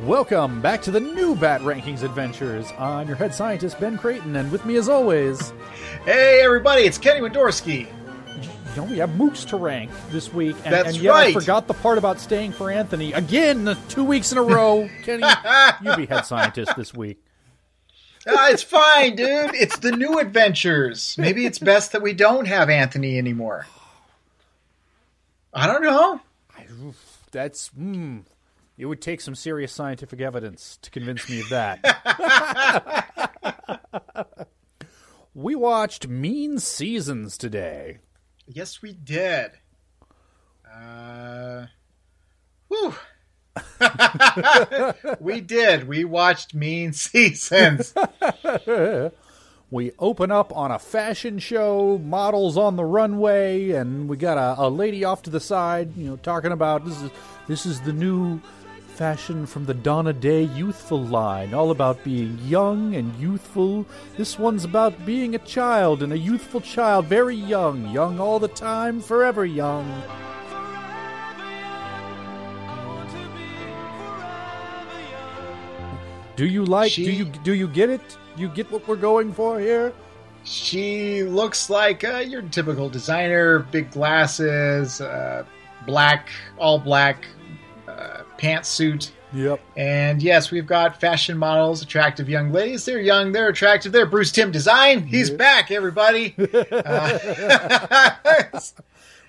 Welcome back to the new Bat Rankings Adventures. I'm your head scientist, Ben Creighton, and with me as always, Hey, everybody, it's Kenny Wendorsky. you know, we have Mooks to rank this week. And, That's and yet I forgot the part about staying for Anthony. Again, two weeks in a row. Kenny, you be head scientist this week. Ah, it's fine, dude. It's the new adventures. Maybe it's best that we don't have Anthony anymore. I don't know. That's, hmm. It would take some serious scientific evidence to convince me of that. we watched Mean Seasons today. Yes, we did. Uh, whew. we did. We watched Mean Seasons. We open up on a fashion show, models on the runway, and we got a, a lady off to the side, you know, talking about this is this is the new fashion from the Donna Day youthful line, all about being young and youthful. This one's about being a child and a youthful child, very young, young all the time, forever young. Do you like? She- Do you do you get it? You get what we're going for here? She looks like uh, your typical designer, big glasses, uh, black, all black uh, pantsuit. Yep. And yes, we've got fashion models, attractive young ladies. They're young, they're attractive. They're Bruce Timm Design. He's back, everybody. Uh,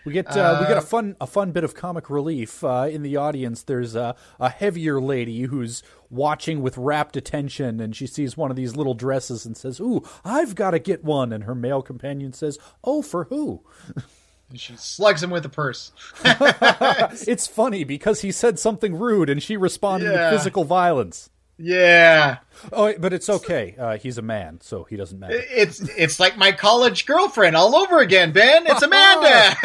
We get uh, we get a fun a fun bit of comic relief uh, in the audience. There's a, a heavier lady who's watching with rapt attention, and she sees one of these little dresses and says, "Ooh, I've got to get one." And her male companion says, "Oh, for who?" she slugs him with a purse. It's funny because he said something rude, and she responded Yeah. with physical violence. Yeah, Oh, but it's okay. Uh, he's a man, so he doesn't matter. it's it's like my college girlfriend all over again, Ben. It's Amanda.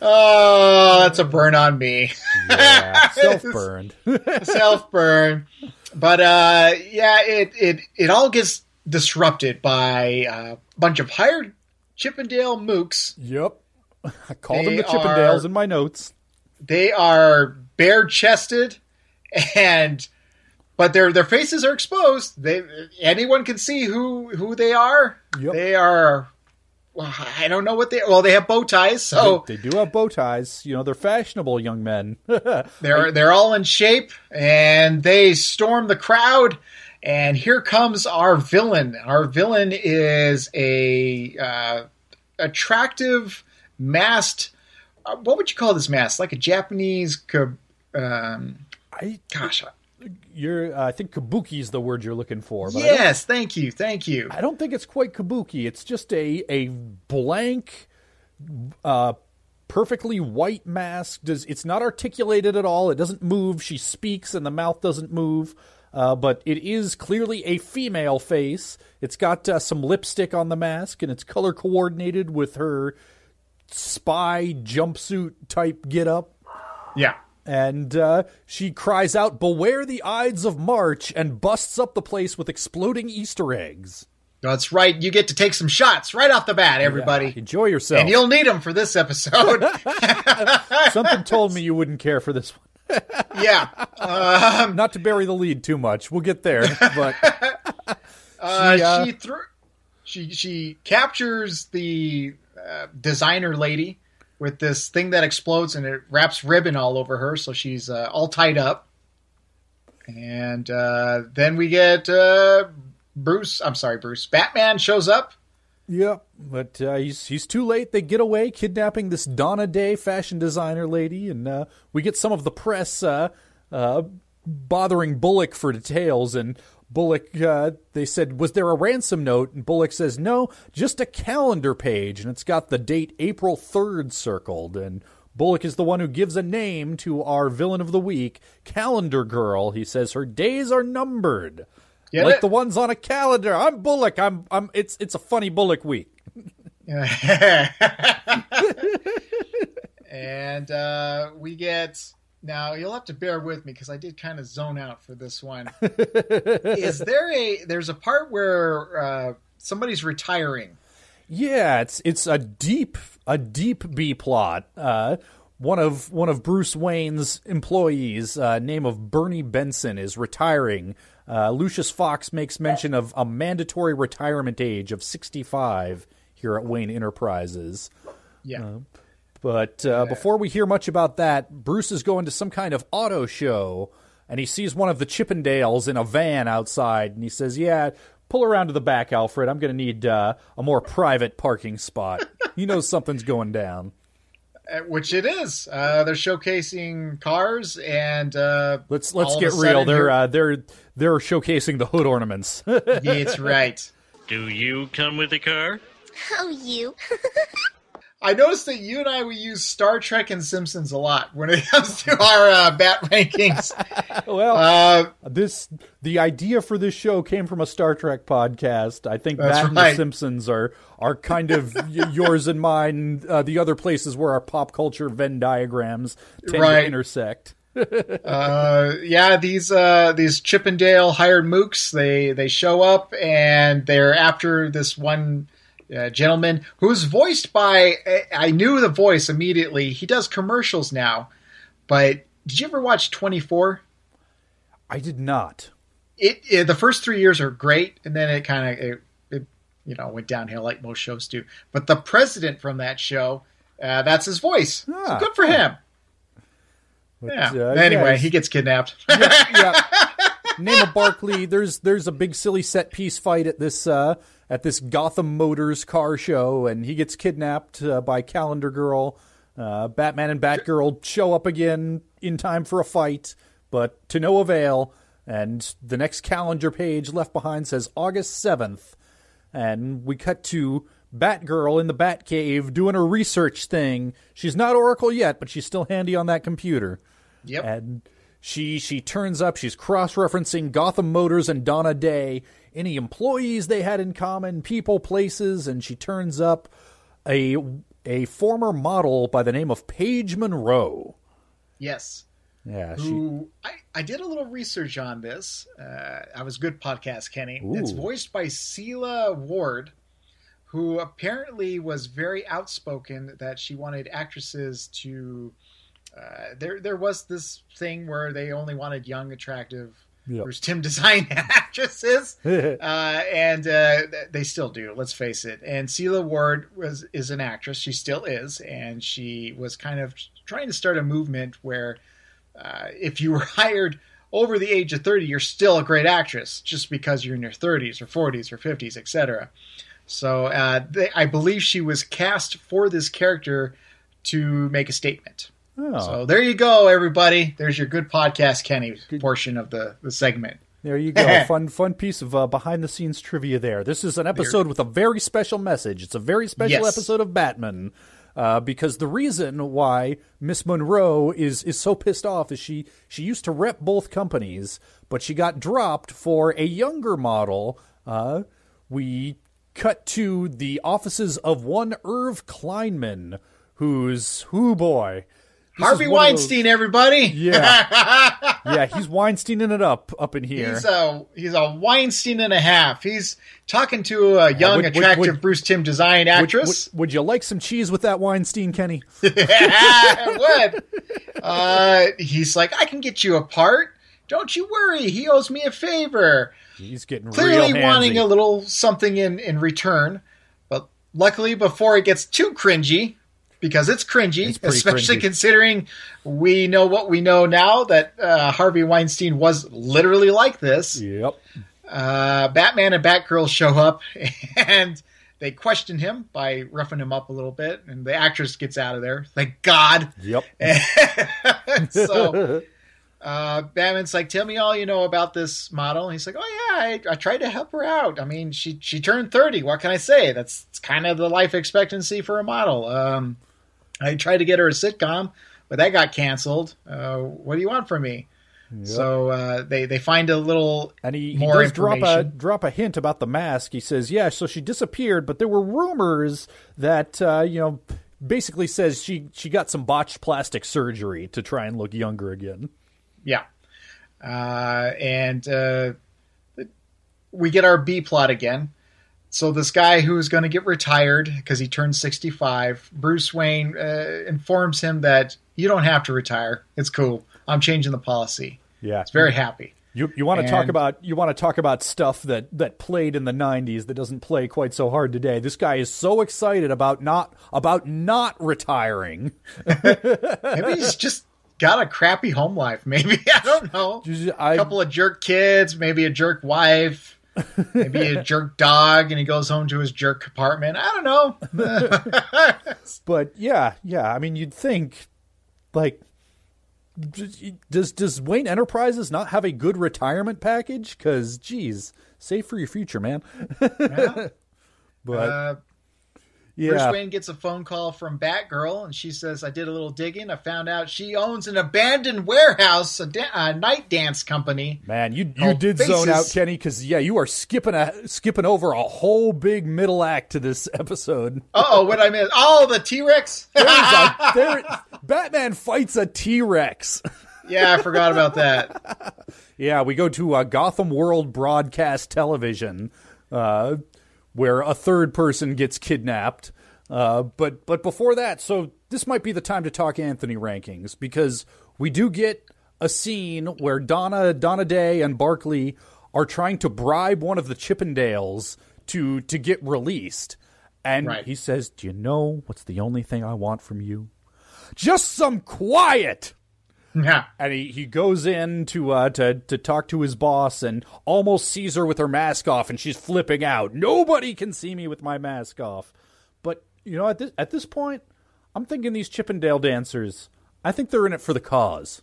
oh, that's a burn on me. Yeah, self burned. self burn. But uh, yeah, it, it it all gets disrupted by a bunch of hired Chippendale mooks. yep. I called them the Chippendales are- in my notes. They are bare chested, and but their their faces are exposed. They anyone can see who who they are. Yep. They are. Well, I don't know what they. Well, they have bow ties, so They do have bow ties. You know, they're fashionable young men. They're they're all in shape, and they storm the crowd. And here comes our villain. Our villain is a uh, attractive masked. Uh, what would you call this mask? Like a Japanese. Um, I gosh, You're, uh, I think kabuki is the word you're looking for. But yes, thank you, thank you. I don't think it's quite kabuki. It's just a a blank, uh, perfectly white mask. Does it's not articulated at all. It doesn't move. She speaks, and the mouth doesn't move. Uh, but it is clearly a female face. It's got uh, some lipstick on the mask, and it's color coordinated with her spy jumpsuit type get up. Yeah. And uh, she cries out, Beware the Ides of March, and busts up the place with exploding Easter eggs. That's right. You get to take some shots right off the bat, everybody. Enjoy yourself. And you'll need them for this episode. Something told me you wouldn't care for this one. Yeah. Um, Not to bury the lead too much. We'll get there. But Uh, She, uh, she threw, she she captures the uh, designer lady with this thing that explodes and it wraps ribbon all over her, so she's uh, all tied up. And uh, then we get uh, Bruce. I'm sorry, Bruce. Batman shows up. Yep, but uh, he's he's too late. They get away, kidnapping this Donna Day fashion designer lady, and uh, we get some of the press uh, uh, bothering Bullock for details. And Bullock, uh, they said, "Was there a ransom note?" And Bullock says, "No, just a calendar page, and it's got the date April third circled." And Bullock is the one who gives a name to our villain of the week, Calendar Girl. He says her days are numbered. Get like it? the ones on a calendar. I'm Bullock. I'm I'm it's it's a funny Bullock week. and uh, we get now you'll have to bear with me because I did kind of zone out for this one. Is there a there's a part where uh, somebody's retiring? Yeah, it's it's a deep a deep B plot. Uh one of one of Bruce Wayne's employees, uh, name of Bernie Benson, is retiring. Uh, Lucius Fox makes mention of a mandatory retirement age of 65 here at Wayne Enterprises. Yeah. But uh, before we hear much about that, Bruce is going to some kind of auto show, and he sees one of the Chippendales in a van outside, and he says, "Yeah, pull around to the back, Alfred. I'm going to need uh, a more private parking spot." he knows something's going down. Uh, Which it is. Uh, they're showcasing cars and uh, Let's let's get real. They're uh, they're they're showcasing the hood ornaments. That's right. Do you come with a car? Oh, you. I noticed that you and I we use Star Trek and Simpsons a lot when it comes to our uh, bat rankings. well, Uh, this the idea for this show came from a Star Trek podcast. I think that and the Simpsons are are kind of yours and mine. Uh, the other places where our pop culture Venn diagrams tend Right. to intersect. uh, yeah, these uh, these Chippendale hired mooks they they show up and they're after this one uh, gentleman who's voiced by I- knew the voice immediately. He does commercials now, but did you ever watch Twenty Four? I did not. It, it the first three years are great, and then it kind of it, it you know went downhill like most shows do. But the president from that show, uh, that's his voice. Ah. so good for him. But, Yeah. uh, anyway, yes. he gets kidnapped. yeah. Name of Barkley. There's there's a big silly set piece fight at this uh, at this Gotham Motors car show, and he gets kidnapped uh, by Calendar Girl. Uh, Batman and Batgirl show up again in time for a fight, but to no avail. And the next calendar page left behind says August seventh, and we cut to Batgirl in the Batcave doing a research thing. She's not Oracle yet, but she's still handy on that computer yep. and she she turns up she's cross-referencing gotham motors and donna day any employees they had in common people places and she turns up a a former model by the name of paige monroe yes. yeah she who I, I did a little research on this. Uh, I was good podcast, Kenny. It's voiced by Sela Ward, who apparently was very outspoken that she wanted actresses to. Uh, there, there was this thing where they only wanted young, attractive, Yep. Timm design actresses, uh, and uh, they still do. Let's face it. And Sela Ward was is an actress. She still is, and she was kind of trying to start a movement where uh, if you were hired over the age of 30, you're still a great actress just because you're in your 30s or 40s or 50s, etc. So uh, they, I believe she was cast for this character to make a statement. Oh, So there you go, everybody. There's your good podcast, Kenny portion of the, the segment. there you go fun fun piece of uh, behind the scenes trivia there this is an episode with a very special message it's a very special Yes. episode of batman uh, because the reason why Miss Monroe is is so pissed off is she she used to rep both companies, but she got dropped for a younger model. Uh, we cut to the offices of one Irv Kleinman, who's who boy. Harvey of those- Weinstein, everybody. Yeah. yeah, he's Weinsteining it up up in here. He's a he's a Weinstein and a half. He's talking to a young, would- would- attractive would- Bruce Timm design actress. would- would you like some cheese with that Weinstein, Kenny? I would. Uh, he's like, I can get you a part. Don't you worry. He owes me a favor. He's getting Clearly real wanting a little something in, in return. But luckily, before it gets too cringy, because it's cringy, It's especially cringy. considering we know what we know now that uh, Harvey Weinstein was literally like this. Yep. uh, Batman and Batgirl show up and they question him by roughing him up a little bit, and the actress gets out of there. Thank God. Yep. so uh, Batman's like, "Tell me all you know about this model." And he's like, "Oh yeah, I, I tried to help her out. I mean, she she turned thirty. What can I say? That's kind of the life expectancy for a model. Um, I tried to get her a sitcom, but that got canceled. Uh, what do you want from me?" So uh, they they find a little And he, he more does drop a drop a hint about the mask. He says, "Yeah, so she disappeared, but there were rumors that uh, you know, basically says she she got some botched plastic surgery to try and look younger again." Yeah. Uh, and uh, we get our B plot again. So this guy who's going to get retired because he turned 65, Bruce Wayne uh, informs him that you don't have to retire. It's cool. I'm changing the policy. Yeah. It's very happy. You you want to talk about you want to talk about stuff that that played in the 90s that doesn't play quite so hard today. This guy is so excited about not about not retiring. Maybe he's just got a crappy home life. Maybe I don't know. I, A couple of jerk kids, maybe a jerk wife, maybe a jerk dog, and he goes home to his jerk apartment. I don't know. but yeah, yeah, I mean you'd think like does does Wayne Enterprises not have a good retirement package cuz geez, save for your future, man. Yeah. But Uh, Bruce. Wayne gets a phone call from Batgirl, and she says, "I did a little digging. I found out she owns an abandoned warehouse, a, da- a night dance company." Man, you you Oh, did zone out. Kenny, because yeah, you are skipping a skipping over a whole big middle act to this episode. Oh, what I missed? Oh, the T Rex. Batman fights a T Rex. yeah, I forgot about that. yeah, we go to uh, Gotham World Broadcast Television, uh, where a third person gets kidnapped. Uh, but but before that, so this might be the time to talk Anthony rankings because we do get a scene where Donna Donna Day and Barkley are trying to bribe one of the Chippendales to to get released, and Right. he says, "Do you know what's the only thing I want from you? Just some quiet." Yeah. and he, he goes in to uh to to talk to his boss and almost sees her with her mask off and she's flipping out. Nobody can see me with my mask off. But you know at this at this point, I'm thinking these Chippendale dancers. I think they're in it for the cause.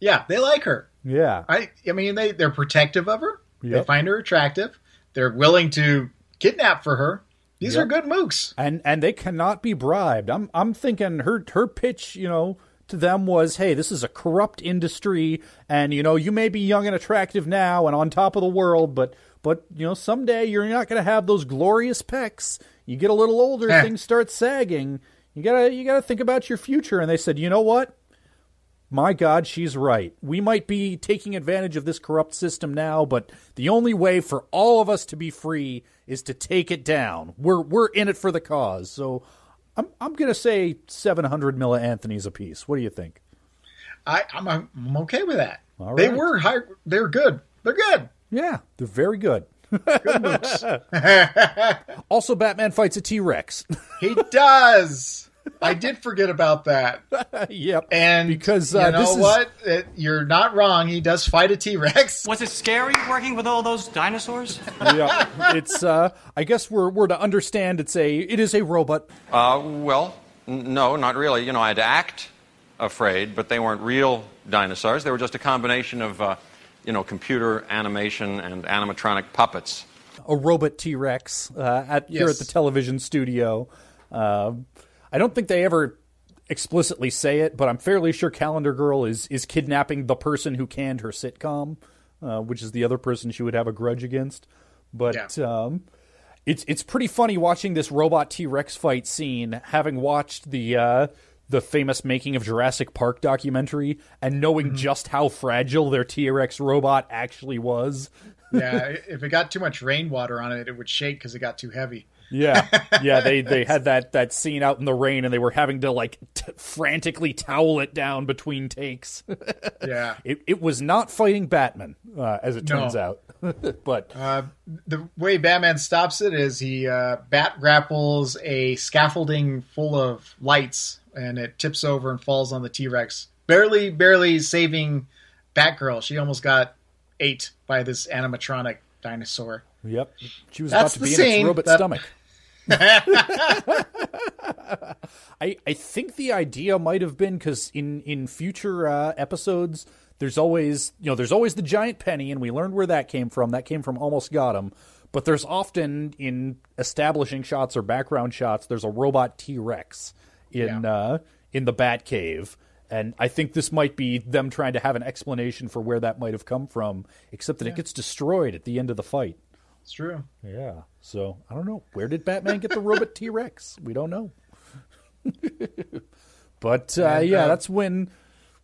Yeah, they like her. Yeah, I I mean they they're protective of her. They find her attractive. They're willing to kidnap for her. These Yep. are good mooks. and and they cannot be bribed. I'm I'm thinking her her pitch, you know, to them was, hey, this is a corrupt industry, and you know, you may be young and attractive now and on top of the world, but but you know, someday you're not going to have those glorious pecs. You get a little older, things start sagging. You gotta you gotta think about your future. And they said, you know what? My God, she's right. We might be taking advantage of this corrupt system now, but the only way for all of us to be free is to take it down. We're we're in it for the cause. So I'm I'm gonna say 700 Milla Anthony's apiece. What do you think? I I'm, I'm okay with that. All They right. were high. They're good. They're good. Yeah, they're very good. Good. Also, Batman fights a T Rex. he does. I did forget about that. yep. And Because, you uh, know this is- what? It, you're not wrong. He does fight a T Rex. Was it scary working with all those dinosaurs? yeah, it's. Uh, I guess we're we're to understand it's a it is a robot. Uh, well, n- no, not really. You know, I had to act afraid, but they weren't real dinosaurs. They were just a combination of, uh, you know, computer animation and animatronic puppets. a robot T Rex uh, at here at the television studio. Uh, I don't think they ever explicitly say it, but I'm fairly sure Calendar Girl is is kidnapping the person who canned her sitcom, uh, which is the other person she would have a grudge against. But um, it's it's pretty funny watching this robot T Rex fight scene, having watched the. Uh, the famous making of Jurassic Park documentary and knowing just how fragile their T Rex robot actually was. yeah, if it got too much rainwater on it, it would shake because it got too heavy. Yeah, yeah. They they had that that scene out in the rain, and they were having to like t- frantically towel it down between takes. Yeah. it it was not fighting Batman, uh, as it No. turns out. but Uh, the way Batman stops it is he uh, bat grapples a scaffolding full of lights, and it tips over and falls on the T Rex, barely, barely saving Batgirl. She almost got ate by this animatronic dinosaur. yep, she was That's about to be in scene its robot that- stomach. I I think the idea might have been because in in future uh, episodes, there's always you know there's always the giant penny, and we learned where that came from. That came from Almost Got Him. But there's often in establishing shots or background shots, there's a robot T Rex in Yeah. uh, in the Batcave. And I think this might be them trying to have an explanation for where that might have come from, except that it gets destroyed at the end of the fight. It's true. Yeah. So I don't know. Where did Batman get the robot T Rex? We don't know. but uh, And, yeah, uh, that's when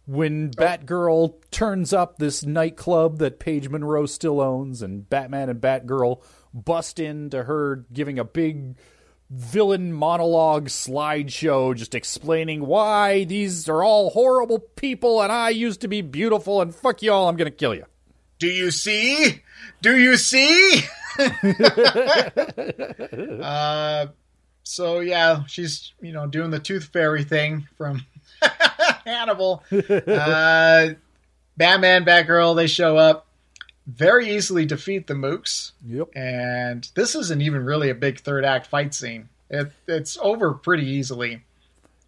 when Batgirl turns up this nightclub that Paige Monroe still owns, and Batman and Batgirl bust into her giving a big villain monologue slideshow just explaining why these are all horrible people and I used to be beautiful and fuck you all, I'm gonna kill you. Do you see? Do you see? uh, so yeah, she's you know doing the tooth fairy thing from Hannibal. Uh, Batman, Batgirl, they show up, very easily defeat the Mooks, Yep. and this isn't even really a big third act fight scene. It, it's over pretty easily.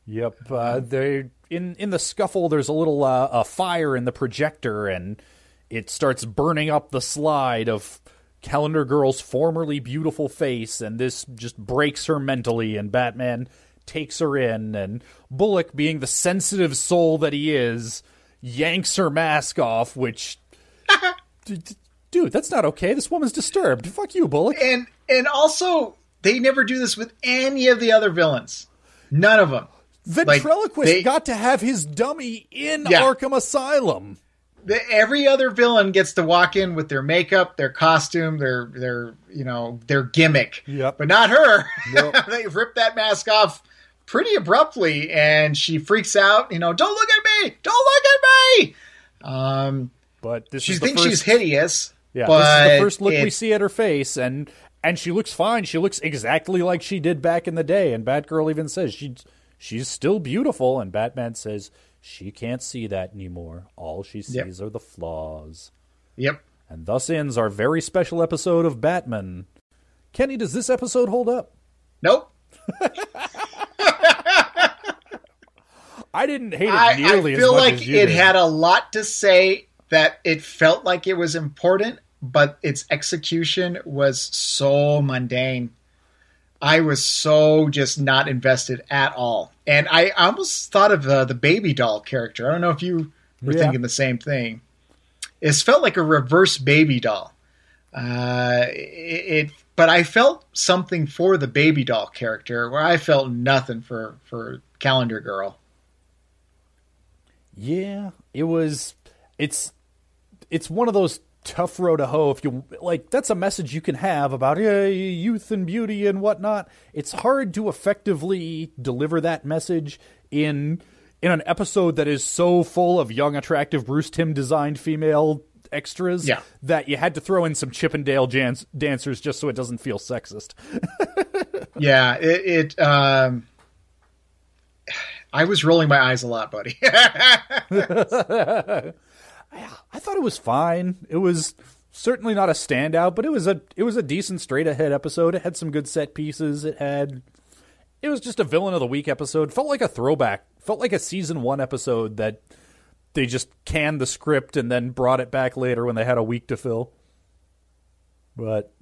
Yep. Uh, they in in the scuffle. There's a little uh, a fire in the projector, and it starts burning up the slide of Calendar Girl's formerly beautiful face, and this just breaks her mentally. And Batman takes her in, and Bullock, being the sensitive soul that he is, yanks her mask off. Which, D- d- dude, that's not okay. This woman's disturbed. Fuck you, Bullock. And and also they never do this with any of the other villains. None of them. Like, Ventriloquist they- got to have his dummy in Yeah. Arkham Asylum. The, every other villain gets to walk in with their makeup, their costume, their their you know their gimmick. Yep. But not her. Nope. they rip that mask off pretty abruptly, and she freaks out. You know, don't look at me! Don't look at me! Um, But this she is the thinks first, she's hideous. Yeah, this is the first look we see at her face, and and she looks fine. She looks exactly like she did back in the day. And Batgirl even says she she's still beautiful, and Batman says she can't see that anymore. All she sees Yep. are the flaws. Yep. And thus ends our very special episode of Batman. Kenny, does this episode hold up? Nope. I didn't hate it I, I nearly feel as much like as you I feel like it did. had a lot to say that it felt like it was important, but its execution was so mundane. I was so just not invested at all, and I almost thought of uh, the baby doll character. I don't know if you were Yeah. thinking the same thing. It felt like a reverse baby doll. Uh, it, it, but I felt something for the baby doll character, where I felt nothing for for Calendar Girl. Yeah, it was. It's it's one of those tough road to hoe. If you like, that's a message you can have about uh, youth and beauty and whatnot. It's hard to effectively deliver that message in in an episode that is so full of young, attractive Bruce Timm designed female extras Yeah. that you had to throw in some Chippendale jans- dancers just so it doesn't feel sexist. Yeah, it. it um, I was rolling my eyes a lot, buddy. I thought it was fine. It was certainly not a standout, but it was a it was a decent straight ahead episode. It had some good set pieces. It had it was just a villain of the week episode. Felt like a throwback. Felt like a season 1 episode that they just canned the script and then brought it back later when they had a week to fill. But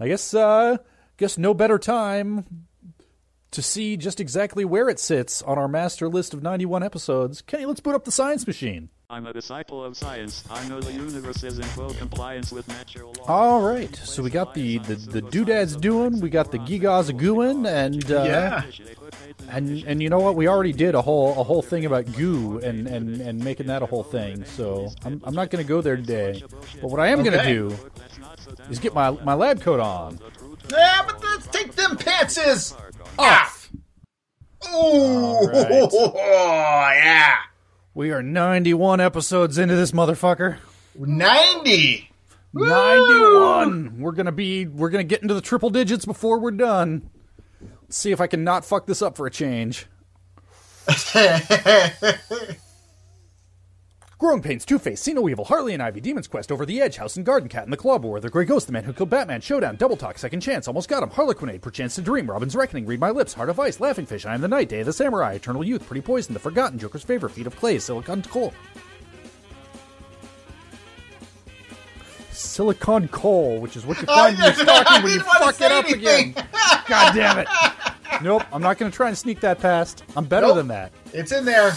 I guess uh guess no better time to see just exactly where it sits on our master list of 91 episodes. Kenny, let's boot up the science machine. I'm a disciple of science. I know the universe is in full compliance with natural law. All right, so we got the the, the doodads doing, we got the gigas a gooing, and uh, yeah, and and you know what? We already did a whole a whole thing about goo and and and making that a whole thing. So I'm I'm not going to go there today. But what I am going to do is get my my lab coat on. yeah, but let's take them pantses Off. Ooh, right. yeah, We are 91 episodes into this motherfucker. ninety. 91. We're gonna be we're gonna get into the triple digits before we're done. Let's see if I can not fuck this up for a change. Growing Pains, Two Face, See No Evil, Harley and Ivy, Demon's Quest, Over the Edge, House and Garden Cat and the Club War, The Grey Ghost, The Man Who Killed Batman, Showdown, Double Talk, Second Chance, Almost Got Him, Harlequinade, Perchance to Dream, Robin's Reckoning, Read My Lips, Heart of Ice, Laughing Fish, I Am the Night, Day of the Samurai, Eternal Youth, Pretty Poison, The Forgotten, Joker's Favor, Feet of Clay, Silicon Coal. Silicon Coal, which is what you oh, find in your stocking when you fuck it up anything. again. God damn it. Nope, I'm not going to try and sneak that past. I'm better Nope. than that. It's in there.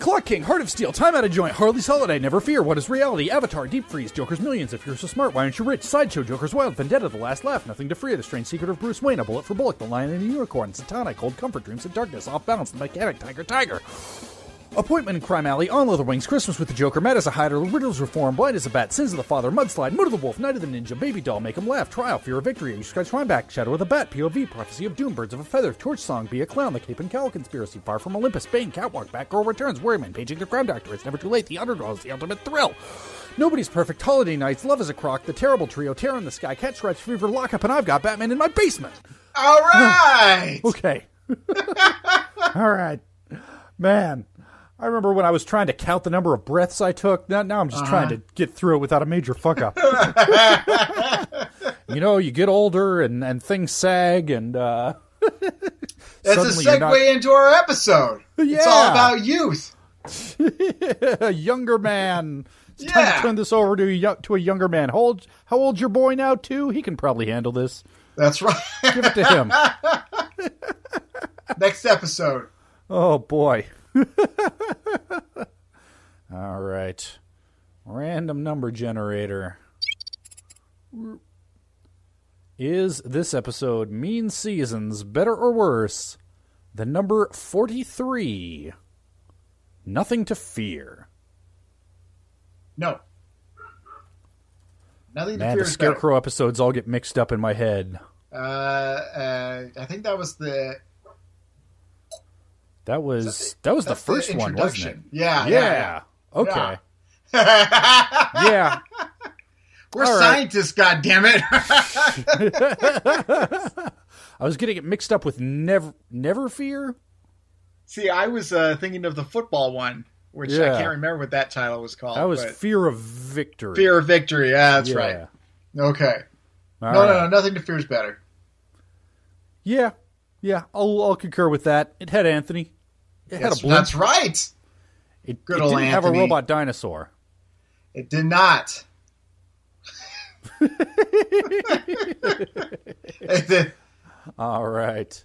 Clock King, Heart of Steel, Time Out of Joint, Harley's Holiday, Never Fear, What is Reality, Avatar, Deep Freeze, Joker's Millions, If You're So Smart, Why Aren't You Rich, Sideshow, Joker's Wild, Vendetta, The Last Laugh, Nothing to Fear, The Strange Secret of Bruce Wayne, A Bullet for Bullock, The Lion and the Unicorn, Zatanna, Cold Comfort, Dreams of Darkness, Off Balance, The Mechanic, Tiger, Tiger. Appointment in Crime Alley, On Leather Wings, Christmas with the Joker, Mad as a Hatter, Riddler's Reform, Blind as a Bat, Sins of the Father, Mudslide, Moon of the Wolf, Night of the Ninja, Baby Doll, Make 'em Laugh, Trial, Fear of Victory, You Scratch My Back, Shadow of the Bat, POV, Prophecy of Doom, Birds of a Feather, Torch Song, Be a Clown, The Cape and Cowl Conspiracy, Far from Olympus, Bane, Catwalk, Batgirl Returns, Worry Men, Paging the Crime Doctor, It's Never Too Late, The Underdogs, The Ultimate Thrill. Nobody's Perfect, Holiday Knights, Love is a Croc, The Terrible Trio, Terror in the Sky, Cat Scratch Fever, Lockup, and I've got Batman in my basement. All right. Okay. All right. Man, I remember when I was trying to count the number of breaths I took. Now, now I'm just trying to get through it without a major fuck up. you know, you get older and, and things sag, and uh, That's a suddenly you're segue not- into our episode. It's all about youth. a younger man. It's time to turn this over to a, to a younger man. How old, how old's your boy now, too? He can probably handle this. That's right. Give it to him. Next episode. Oh boy. All right. Random number generator. Is this episode Mean Seasons better or worse than number 43? Nothing to fear. No. Nothing to Man, fear the is better. Scarecrow episodes all get mixed up in my head. Uh, uh, I think that was the That was that was the first one, wasn't it? Yeah, Yeah. yeah, Okay. yeah. Yeah. We're All right. scientists, goddammit. I was getting it mixed up with Never Never Fear. See, I was uh, thinking of the football one, which I can't remember what that title was called. That was Fear of Victory. Fear of Victory. Yeah, that's Yeah. right. Okay. All no, no, no. Nothing to fear is better. Yeah, yeah, I'll, I'll concur with that. It had Anthony. It That's, a blimp. that's right. It, good it didn't have a robot dinosaur. It did not. It did- All right.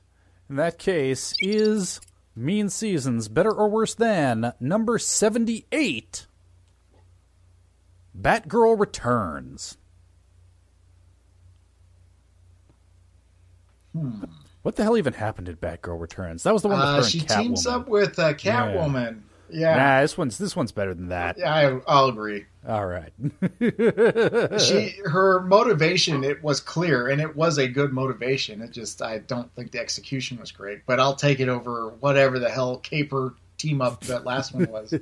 In that case, is Mean Seasons better or worse than number 78? Batgirl Returns. Hmm. What the hell even happened at Batgirl Returns? That was the one with uh, she teams up with uh, Catwoman. Yeah, Nah, this one's this one's better than that. yeah, I, I'll agree. All right. She, her motivation, it was clear, and it was a good motivation. It just, I don't think the execution was great, but I'll take it over whatever the hell caper team up that last one was.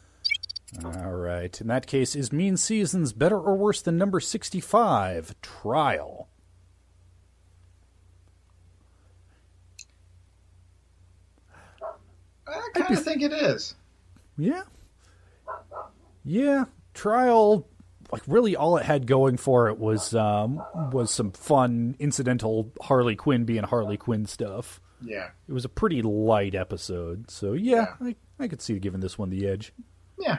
All right. In that case, is Mean Seasons better or worse than number 65, Trial? I kind of think it is. Yeah. Yeah. Trial, like, really all it had going for it was um, was some fun, incidental Harley Quinn being Harley Quinn stuff. Yeah, It was a pretty light episode. So, yeah, I, I could see giving this one the edge. yeah.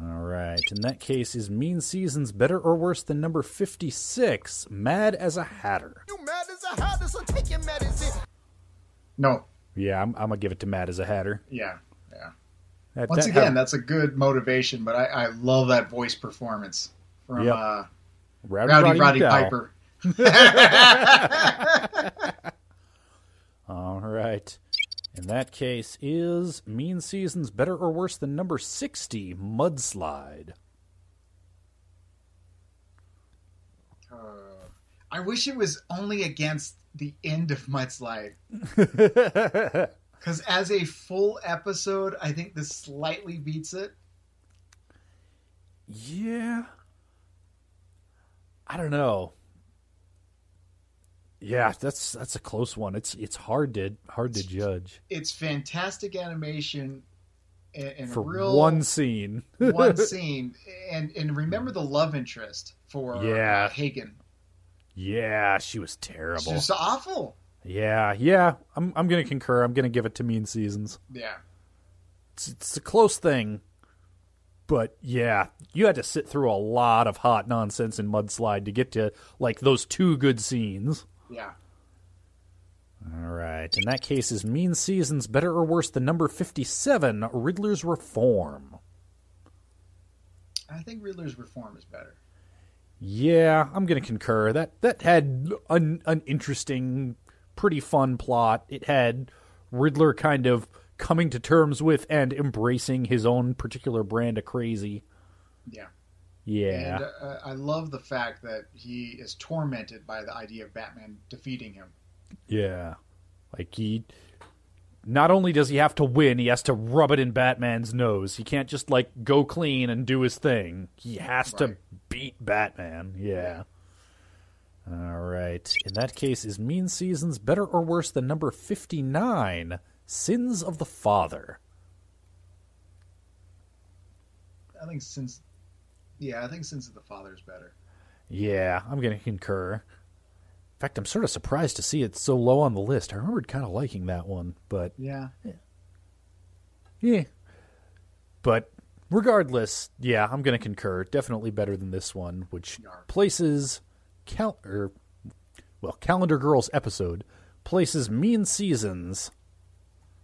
All right. In that case, is Mean Seasons better or worse than number 56, Mad as a Hatter? You mad as a hatter, so take your medicine. No, Yeah, I'm, I'm going to give it to Mad as a Hatter. yeah, yeah. That- Once that again, that's a good motivation, but I, I love that voice performance from Yep. uh, Rowdy, Rowdy Roddy McDowall. Piper. All right. In that case, is Mean Seasons better or worse than number 60, Mudslide? I wish it was only against the end of Mudslide. Because as a full episode, I think this slightly beats it. Yeah. I don't know. Yeah, that's that's a close one. It's it's hard to hard to judge It's fantastic animation and, and for real one scene. one scene. And and remember the love interest for Yeah. Hagen. Yeah, she was terrible. Just awful. Yeah, yeah. I'm I'm gonna concur. I'm gonna give it to Mean Seasons. Yeah. It's, it's a close thing, but yeah, you had to sit through a lot of hot nonsense in Mudslide to get to like those two good scenes. Yeah. All right. In that case, is Mean Seasons better or worse than number 57, Riddler's Reform? I think Riddler's Reform is better. Yeah, I'm going to concur. That that had an, an interesting, pretty fun plot. It had Riddler kind of coming to terms with and embracing his own particular brand of crazy. Yeah. Yeah. And uh, I love the fact that he is tormented by the idea of Batman defeating him. Yeah. Like he not only does he have to win, he has to rub it in Batman's nose. He can't just like go clean and do his thing. He has to beat Batman. Yeah. All right. In that case, is Mean Seasons better or worse than number 59, Sins of the Father? I think since, yeah, I think Sins the Father is better. Yeah, I'm going to concur. In fact, I'm sort of surprised to see it so low on the list. I remembered kind of liking that one, but Yeah. Yeah. But regardless, yeah, I'm going to concur. Definitely better than this one, which places cal- or well, Calendar Girls episode places Mean Seasons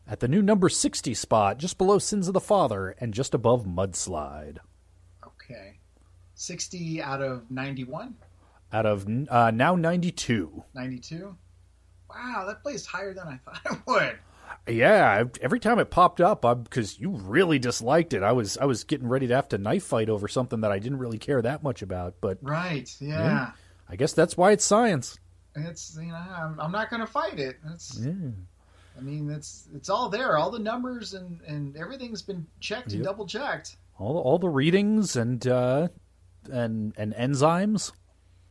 at the new number 60 spot, just below Sins of the Father and just above Mudslide. Okay. 60 out of 91? Out of uh, now 92. 92? Wow, that plays higher than I thought it would. Yeah, every time it popped up, because you really disliked it, I was I was getting ready to have to knife fight over something that I didn't really care that much about. But Right, yeah. I guess that's why it's science. It's, you know, I'm, I'm not going to fight it. It's, Yeah. I mean, it's it's all there. All the numbers and, and everything's been checked and double checked. all all the readings and uh, and and enzymes.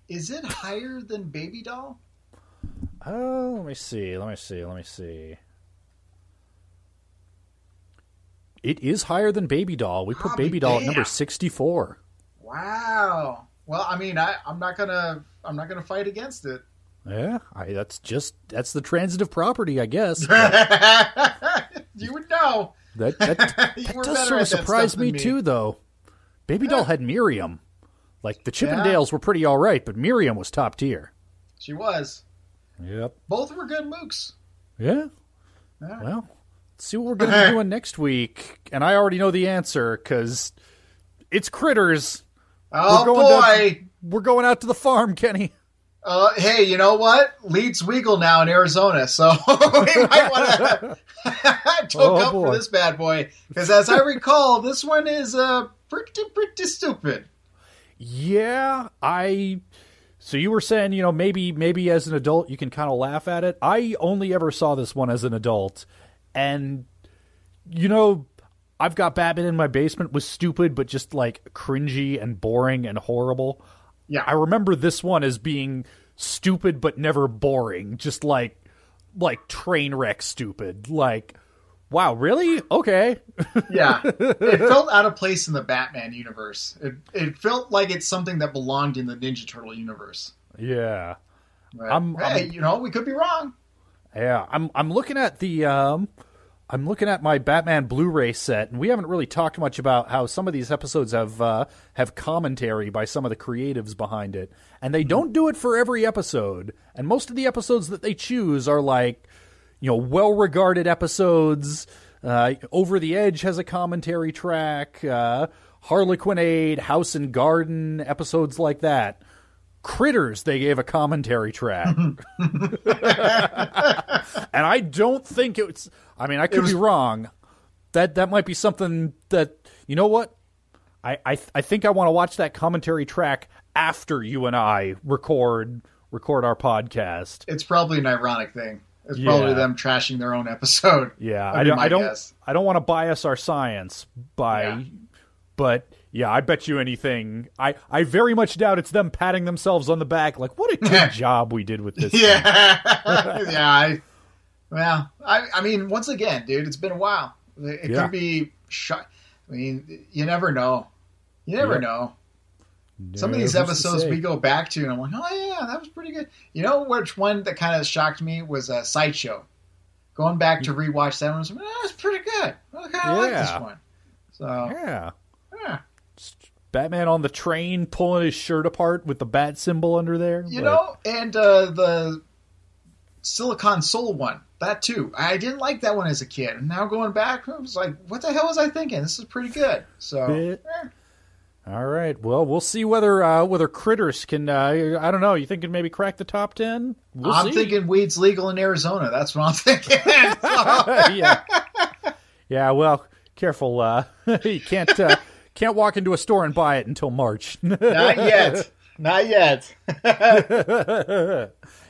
Is it higher than Baby Doll? Oh, let me see. Let me see. Let me see. It is higher than Baby Doll. We put I'll Baby Doll at number sixty-four. Wow. Well, I mean, I, I'm not gonna I'm not gonna fight against it. Yeah, I, that's just that's the transitive property, I guess. you would know. That that, that does sort of surprise me, me. too, though. Baby Doll had Miriam. Like the Chippendales were pretty all right, but Miriam was top tier. She was. Yep. Both were good mooks. Yeah. Yeah. Well, let's see what we're going to be doing next week. And I already know the answer because it's critters. Oh we're going boy. We're going out to the farm, Kenny. Uh, hey, you know what? Leads Weagle now in Arizona, so we might want to toke up boy. for this bad boy. Because as I recall, this one is uh, pretty, pretty stupid. Yeah, I. So you were saying, you know, maybe maybe as an adult you can kind of laugh at it. I only ever saw this one as an adult, and you know, I've got Batman in my basement was stupid, but just like cringy and boring and horrible. Yeah. I remember this one as being stupid but never boring, just like like train wreck stupid. Like, wow, really? Okay. Yeah, it felt out of place in the Batman universe. It, it felt like it's something that belonged in the Ninja Turtle universe. yeah. But, I'm- hey, I'm- you know, we could be wrong. Yeah, I'm I'm looking at the um I'm looking at my Batman Blu-ray set, and we haven't really talked much about how some of these episodes have uh, have commentary by some of the creatives behind it, and they don't do it for every episode. And most of the episodes that they choose are like, you know, well-regarded episodes. Uh, Over the Edge has a commentary track. Uh, Harlequinade, House and Garden, episodes like that. Critters, they gave a commentary track. and I don't think it's. I mean, I could was- be wrong. That that might be something that you know what. I I, I think I want to watch that commentary track after you and I record record our podcast. It's probably an ironic thing. It's probably Yeah. them trashing their own episode. Yeah, I don't. I don't. guess. I don't want to bias our science by, Yeah. but yeah, I bet you anything. I I very much doubt it's them patting themselves on the back like, what a good job we did with this. thing." Yeah, yeah. I, well, I, I mean, once again, dude, it's been a while. It Yeah. could be shot. I mean, you never know. You never know. Some of these episodes we go back to, and I'm like, oh yeah, that was pretty good. You know which one that kind of shocked me was a sideshow. Going back to rewatch that one, I was like, oh, that's pretty good. I kind of like this one. So Yeah. yeah. Batman on the train pulling his shirt apart with the bat symbol under there. You Like, know, and uh, the Silicon Soul one, that too. I didn't like that one as a kid. And now going back, I was like, what the hell was I thinking? This is pretty good. So, eh, All right. Well, we'll see whether uh, whether critters can. Uh, I don't know. You thinking maybe crack the top ten? We'll I'm see. thinking weed's legal in Arizona. That's what I'm thinking. Yeah. Yeah, well, careful. Uh, you can't uh, can't walk into a store and buy it until March. Not yet. Not yet.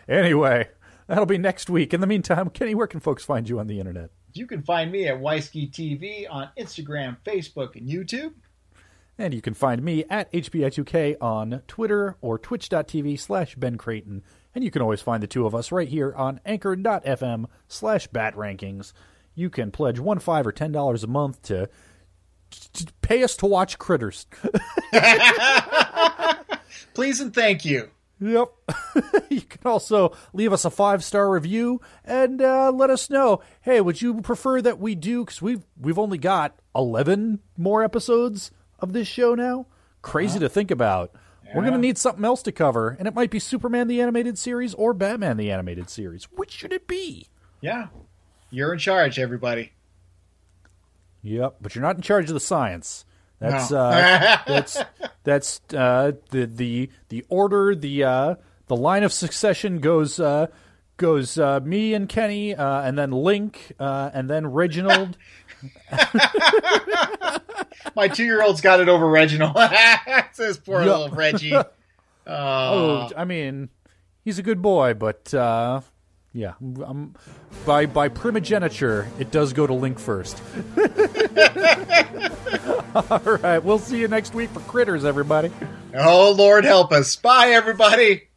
anyway, that'll be next week. In the meantime, Kenny, where can folks find you on the internet? You can find me at Weisky TV on Instagram, Facebook, and YouTube. And you can find me at HBI2K on Twitter or twitch.tv slash Ben Creighton. And you can always find the two of us right here on anchor.fm slash bat rankings. You can pledge one, five, or ten dollars a month to, to pay us to watch critters. Please and thank you. Yep. you can also leave us a five star review and uh, let us know. Hey, would you prefer that we do? Because we've we've only got eleven more episodes of this show now. Crazy to think about. We're gonna need something else to cover, and it might be Superman the animated series or Batman the animated series. Which should it be? Yeah. You're in charge, everybody. Yep, but you're not in charge of the science. That's No. uh, that's that's uh, the the the order the uh, the line of succession goes uh, goes uh, me and Kenny uh, and then Link uh, and then Reginald. My two year old's got it over Reginald. Says poor Yeah. little Reggie. oh, I mean, he's a good boy, but uh, yeah, um, by by primogeniture, it does go to Link first. All right, we'll see you next week for critters, everybody. Oh, Lord help us. Bye, everybody.